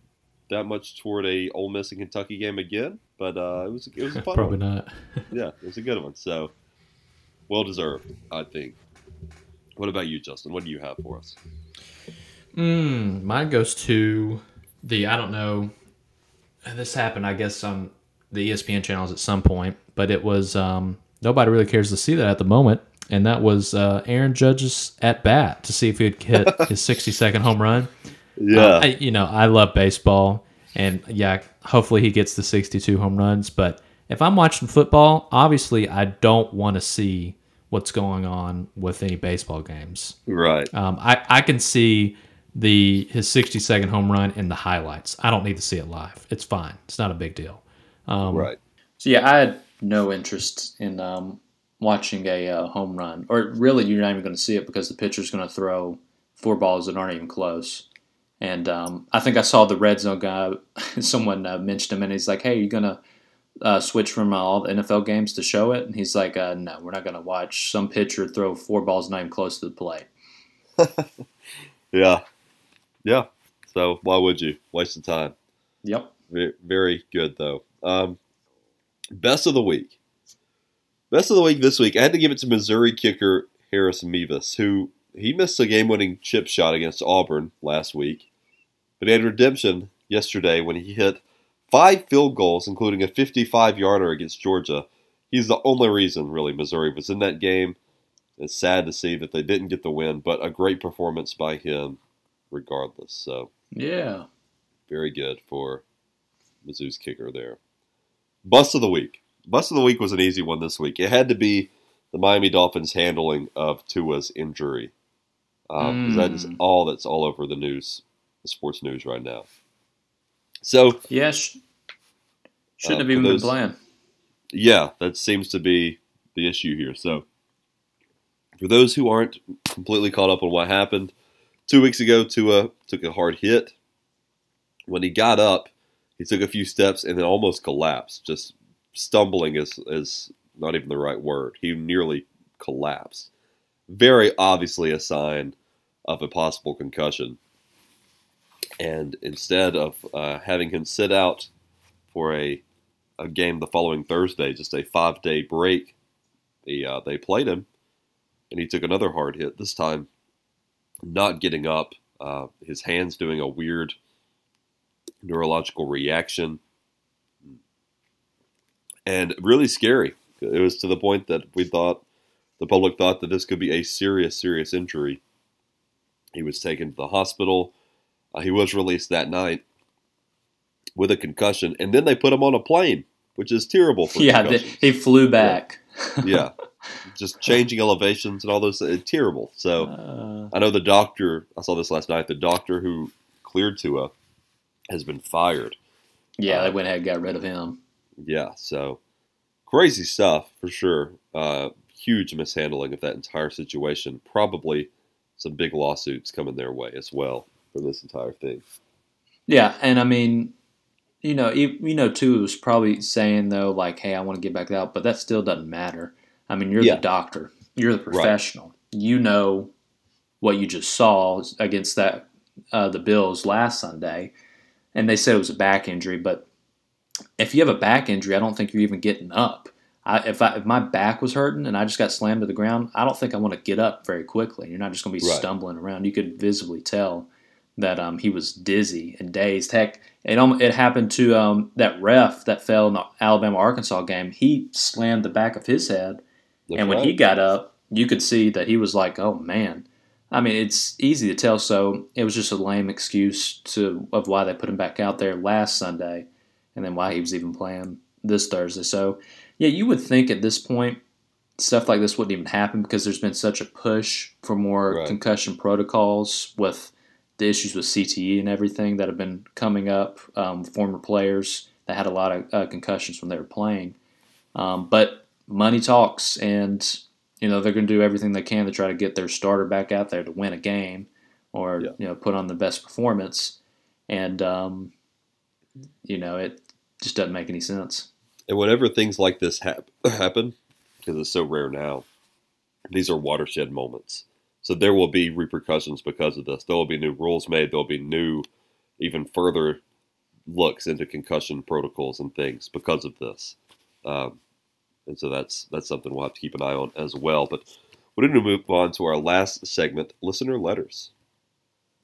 that much toward a Ole Miss and Kentucky game again, but uh, it was it was a fun Probably one. not. [laughs] [laughs] Yeah, it was a good one. So well deserved, I think. What about you, Justin? What do you have for us? Mm, mine goes to the I don't know. This happened, I guess, on the ESPN channels at some point, but it was um, nobody really cares to see that at the moment, and that was uh, Aaron Judge's at bat to see if he'd hit [laughs] his 60 second home run. Yeah, Uh, I, you know, I love baseball, and yeah, hopefully he gets the 62 home runs. But if I'm watching football, obviously I don't want to see what's going on with any baseball games. right. Um, I, I can see the his 60 second home run in the highlights. I don't need to see it live. It's fine. It's not a big deal. Um, right. So yeah, I had no interest in um, watching a uh, home run, or really, you're not even going to see it because the pitcher's going to throw four balls that aren't even close. And um, I think I saw the red zone guy. [laughs] Someone uh, mentioned him, and he's like, "Hey, you gonna uh, switch from uh, all the NFL games to show it?" And he's like, uh, "No, we're not going to watch some pitcher throw four balls not even close to the plate." [laughs] Yeah, yeah. So why would you waste the time? Yep. Very good though. Um, best of the week. Best of the week this week. I had to give it to Missouri kicker Harris Mevis, who he missed a game-winning chip shot against Auburn last week, but he had redemption yesterday when he hit five field goals, including a 55-yarder against Georgia. He's the only reason, really, Missouri was in that game. It's sad to see that they didn't get the win, but a great performance by him, regardless. So Yeah. very good for Mizzou's kicker there. Bust of the week. Bust of the week was an easy one this week. It had to be the Miami Dolphins' handling of Tua's injury. Um, 'cause That is Mm. all that's all over the news, the sports news right now. So Yeah. Sh- shouldn't Uh, have even those- been playing. yeah, that seems to be the issue here. So, for those who aren't completely caught up on what happened, two weeks ago, Tua took a hard hit. When he got up, he took a few steps and then almost collapsed. Just stumbling is, is not even the right word. He nearly collapsed. Very obviously a sign of a possible concussion. And instead of uh, having him sit out for a a game the following Thursday, just a five day break. He, uh, they played him, and he took another hard hit. This time, not getting up, uh, his hands doing a weird neurological reaction, and really scary. It was to the point that we thought the public thought that this could be a serious, serious injury. He was taken to the hospital. Uh, he was released that night with a concussion, and then they put him on a plane, which is terrible for [laughs] Yeah. th- concussions. he flew back. yeah, [laughs] just changing elevations and all those. It's terrible. So Uh, I know the doctor. I saw this last night. The doctor who cleared Tua has been fired. yeah, Uh, they went ahead and got rid of him. Yeah, so crazy stuff for sure. Uh, huge mishandling of that entire situation. Probably some big lawsuits coming their way as well for this entire thing. Yeah, and I mean, you know, you, you know, Tua, was probably saying though, like, "Hey, I want to get back out," but that still doesn't matter. I mean, you're Yeah. the doctor, you're the professional. You know what you just saw against that uh, the Bills last Sunday, and they said it was a back injury. But if you have a back injury, I don't think you're even getting up. I, if I, if my back was hurting and I just got slammed to the ground, I don't think I want to get up very quickly. You're not just going to be Right. stumbling around. You could visibly tell that um, he was dizzy and dazed. Heck, it it happened to um, that ref that fell in the Alabama Arkansas game. He slammed the back of his head, That's and when right. he got up, you could see that he was like, "Oh man." I mean, it's easy to tell. So it was just a lame excuse to of why they put him back out there last Sunday, and then why he was even playing this Thursday. So, yeah, you would think at this point stuff like this wouldn't even happen because there's been such a push for more Right. concussion protocols with the issues with CTE and everything that have been coming up. Um, former players that had a lot of uh, concussions when they were playing, um, but money talks, and you know they're going to do everything they can to try to get their starter back out there to win a game or Yeah. you know put on the best performance, and um, you know it just doesn't make any sense. And whenever things like this hap- [clears throat] happen, because it's so rare now, these are watershed moments. So there will be repercussions because of this. There will be new rules made. There will be new, even further looks into concussion protocols and things because of this. Um, and so that's that's something we'll have to keep an eye on as well. But we're going to move on to our last segment, listener letters.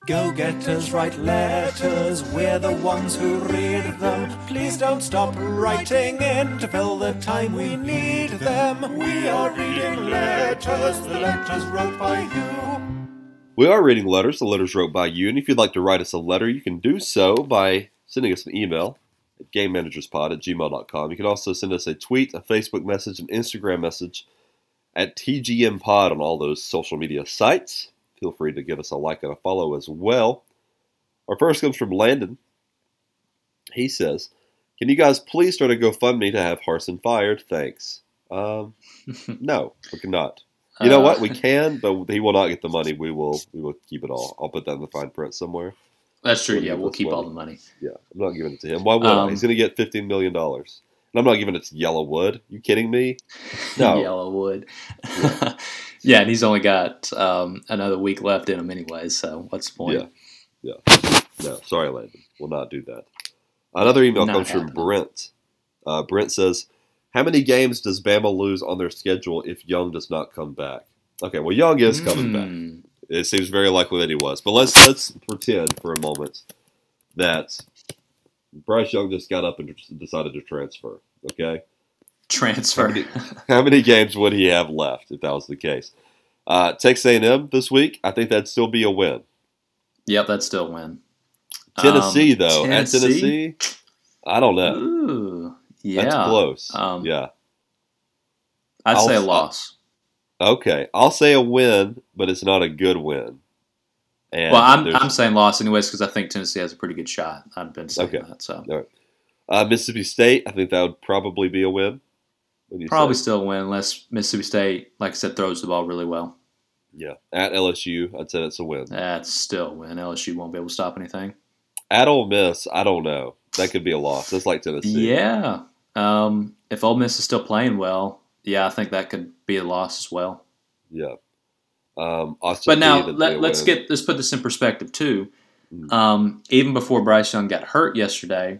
Go getters write letters, we're the ones who read them. Please don't stop writing in to fill the time we need them. We are reading letters, the letters wrote by you. We are reading letters. The letters wrote by you. And if you'd like to write us a letter, you can do so by sending us an email at gamemanagerspod at gmail.com. You can also send us a tweet, a Facebook message, an Instagram message at TGMPod on all those social media sites. Feel free to give us a like and a follow as well. Our first comes from Landon. He says, Can you guys please start a GoFundMe to have Harsin fired? Thanks. Um, [laughs] no, we cannot. You know Uh, what? We can, but he will not get the money. We will. We will keep it all. I'll put that in the fine print somewhere. That's true. Yeah, we'll keep one. all the money. Yeah, I'm not giving it to him. Why would I? Um, He's going to get 15 million dollars, and I'm not giving it to Yellowwood. You kidding me? No. [laughs] Yellowwood. [laughs] yeah, and he's only got um, another week left in him anyway. So what's the point? Yeah. Yeah. No, sorry, Landon. We'll not do that. Another email Not comes from. Brent. Uh, Brent says, "How many games does Bama lose on their schedule if Young does not come back?" Okay, well, Young is coming back. It seems very likely that he was. But let's let's pretend for a moment that Bryce Young just got up and decided to transfer. Okay, Transfer. How many, how many games would he have left if that was the case? Uh, Texas A&M this week, I think that'd still be a win. yep, that's still a win. Tennessee Um, though, at Tennessee, I don't know. Ooh, yeah. That's close. Um, yeah. I'd I'll- say a loss. Okay, I'll say a win, but it's not a good win. And well, I'm, I'm saying loss anyways because I think Tennessee has a pretty good shot. I've been saying Okay. that. So uh, Mississippi State. I think that would probably be a win. You probably say? still win unless Mississippi State, like I said, throws the ball really well. Yeah, at LSU, I'd say that's a win. That's still a win. LSU won't be able to stop anything. At Ole Miss, I don't know. That could be a loss. That's like Tennessee. Yeah. Um, if Ole Miss is still playing well, yeah, I think that could be a loss as well. Yeah. Um, Austin But now Peay, that'd be a let, let's win. get let's put this in perspective too. Mm. Um, even before Bryce Young got hurt yesterday,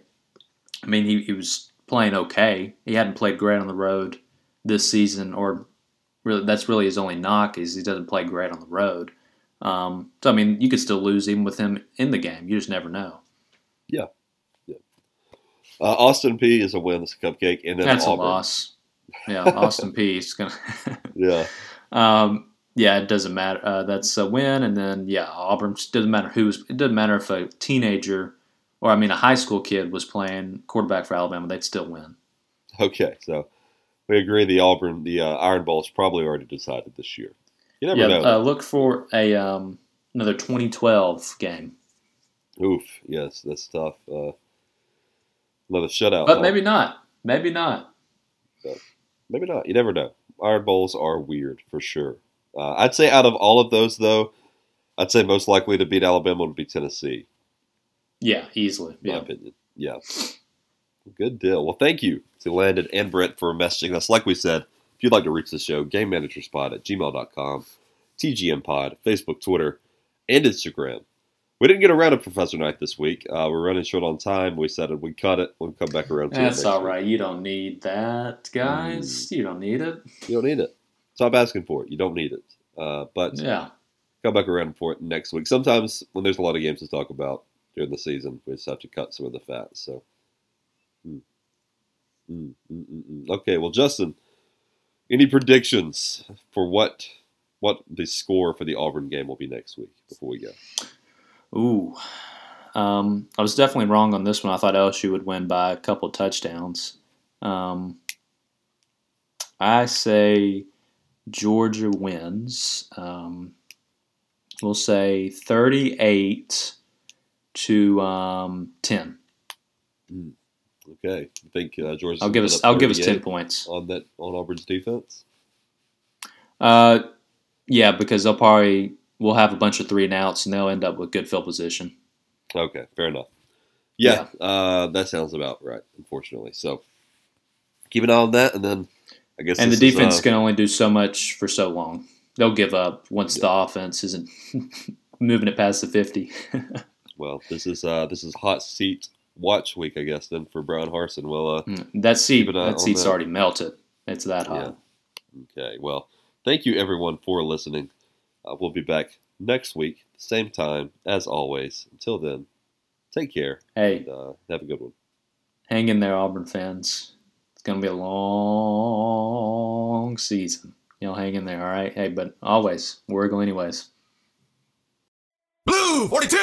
I mean he, he was playing okay. He hadn't played great on the road this season, or really that's really his only knock is he doesn't play great on the road. Um, so I mean you could still lose even with him in the game. You just never know. Yeah. Uh, Austin Peay is a win. It's a cupcake, and then That's Auburn. a loss. Yeah, Austin Peay is gonna. Yeah, Um, yeah, it doesn't matter. Uh, that's a win, and then yeah, Auburn doesn't matter who's. It doesn't matter if a teenager, or I mean a high school kid was playing quarterback for Alabama, they'd still win. Okay, so we agree the Auburn, the uh, Iron Bowl is probably already decided this year. You never yeah, know. uh, look for a um, another 2012 game, Oof, yes, that's tough. Uh, another shutout. but huh? maybe not. Maybe not. Maybe not. You never know. Iron Bowls are weird for sure. Uh, I'd say out of all of those, though, I'd say most likely to beat Alabama would be Tennessee. Yeah, easily. Yeah. opinion. Yeah. Good deal. Well, thank you to Landon and Brent for messaging us. Like we said, if you'd like to reach the show, gamemanagerspod at gmail.com, TGMpod, Facebook, Twitter, and Instagram. We didn't get around to Professor Knight this week. Uh, we're running short on time. We said we'd cut it. We'll come back around to it. That's all week. You don't need that, guys. You don't need it. You don't need it. Stop asking for it. You don't need it. Uh, but Yeah. come back around for it next week. Sometimes when there's a lot of games to talk about during the season, we just have to cut some of the fat. So, mm. Mm, mm, mm, mm. okay. Well, Justin, any predictions for what what the score for the Auburn game will be next week before we go? Ooh. Um, I was definitely wrong on this one. I thought LSU would win by a couple touchdowns. Um, I say Georgia wins. Um, we'll say 38 to um, 10. Okay, I think uh, Georgia. I'll give us I'll give us 10 points. on that on Auburn's defense. Uh, yeah, because they'll probably we'll have a bunch of three and outs, and they'll end up with good field position. Okay, fair enough. Yeah, Uh, that sounds about right. Unfortunately, so keep an eye on that, and then I guess And the is, defense uh, can only do so much for so long. They'll give up once the offense isn't [laughs] moving it past the fifty. [laughs] well, this is uh, this is hot seat watch week, I guess. Then for Bryan Harsin, well, uh, that seat Keep an eye that seat's that. already melted. It's that hot. Okay, well, thank you everyone for listening. Uh, we'll be back next week, same time as always. Until then, take care Hey, and uh, have a good one. hang in there, Auburn fans. It's gonna be a long season. Y'all hang in there, all right? Hey, but always, War Eagle anyways. Blue 42!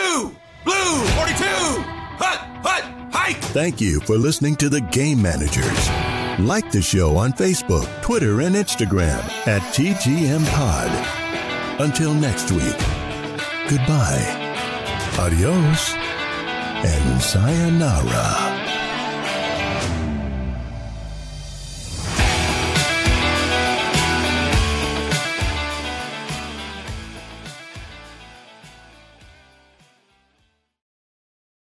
Blue 42! Hut! Hut! Hike! Thank you for listening to The Game Managers. Like the show on Facebook, Twitter, and Instagram at TGM Pod. Until next week, goodbye, adios, and sayonara.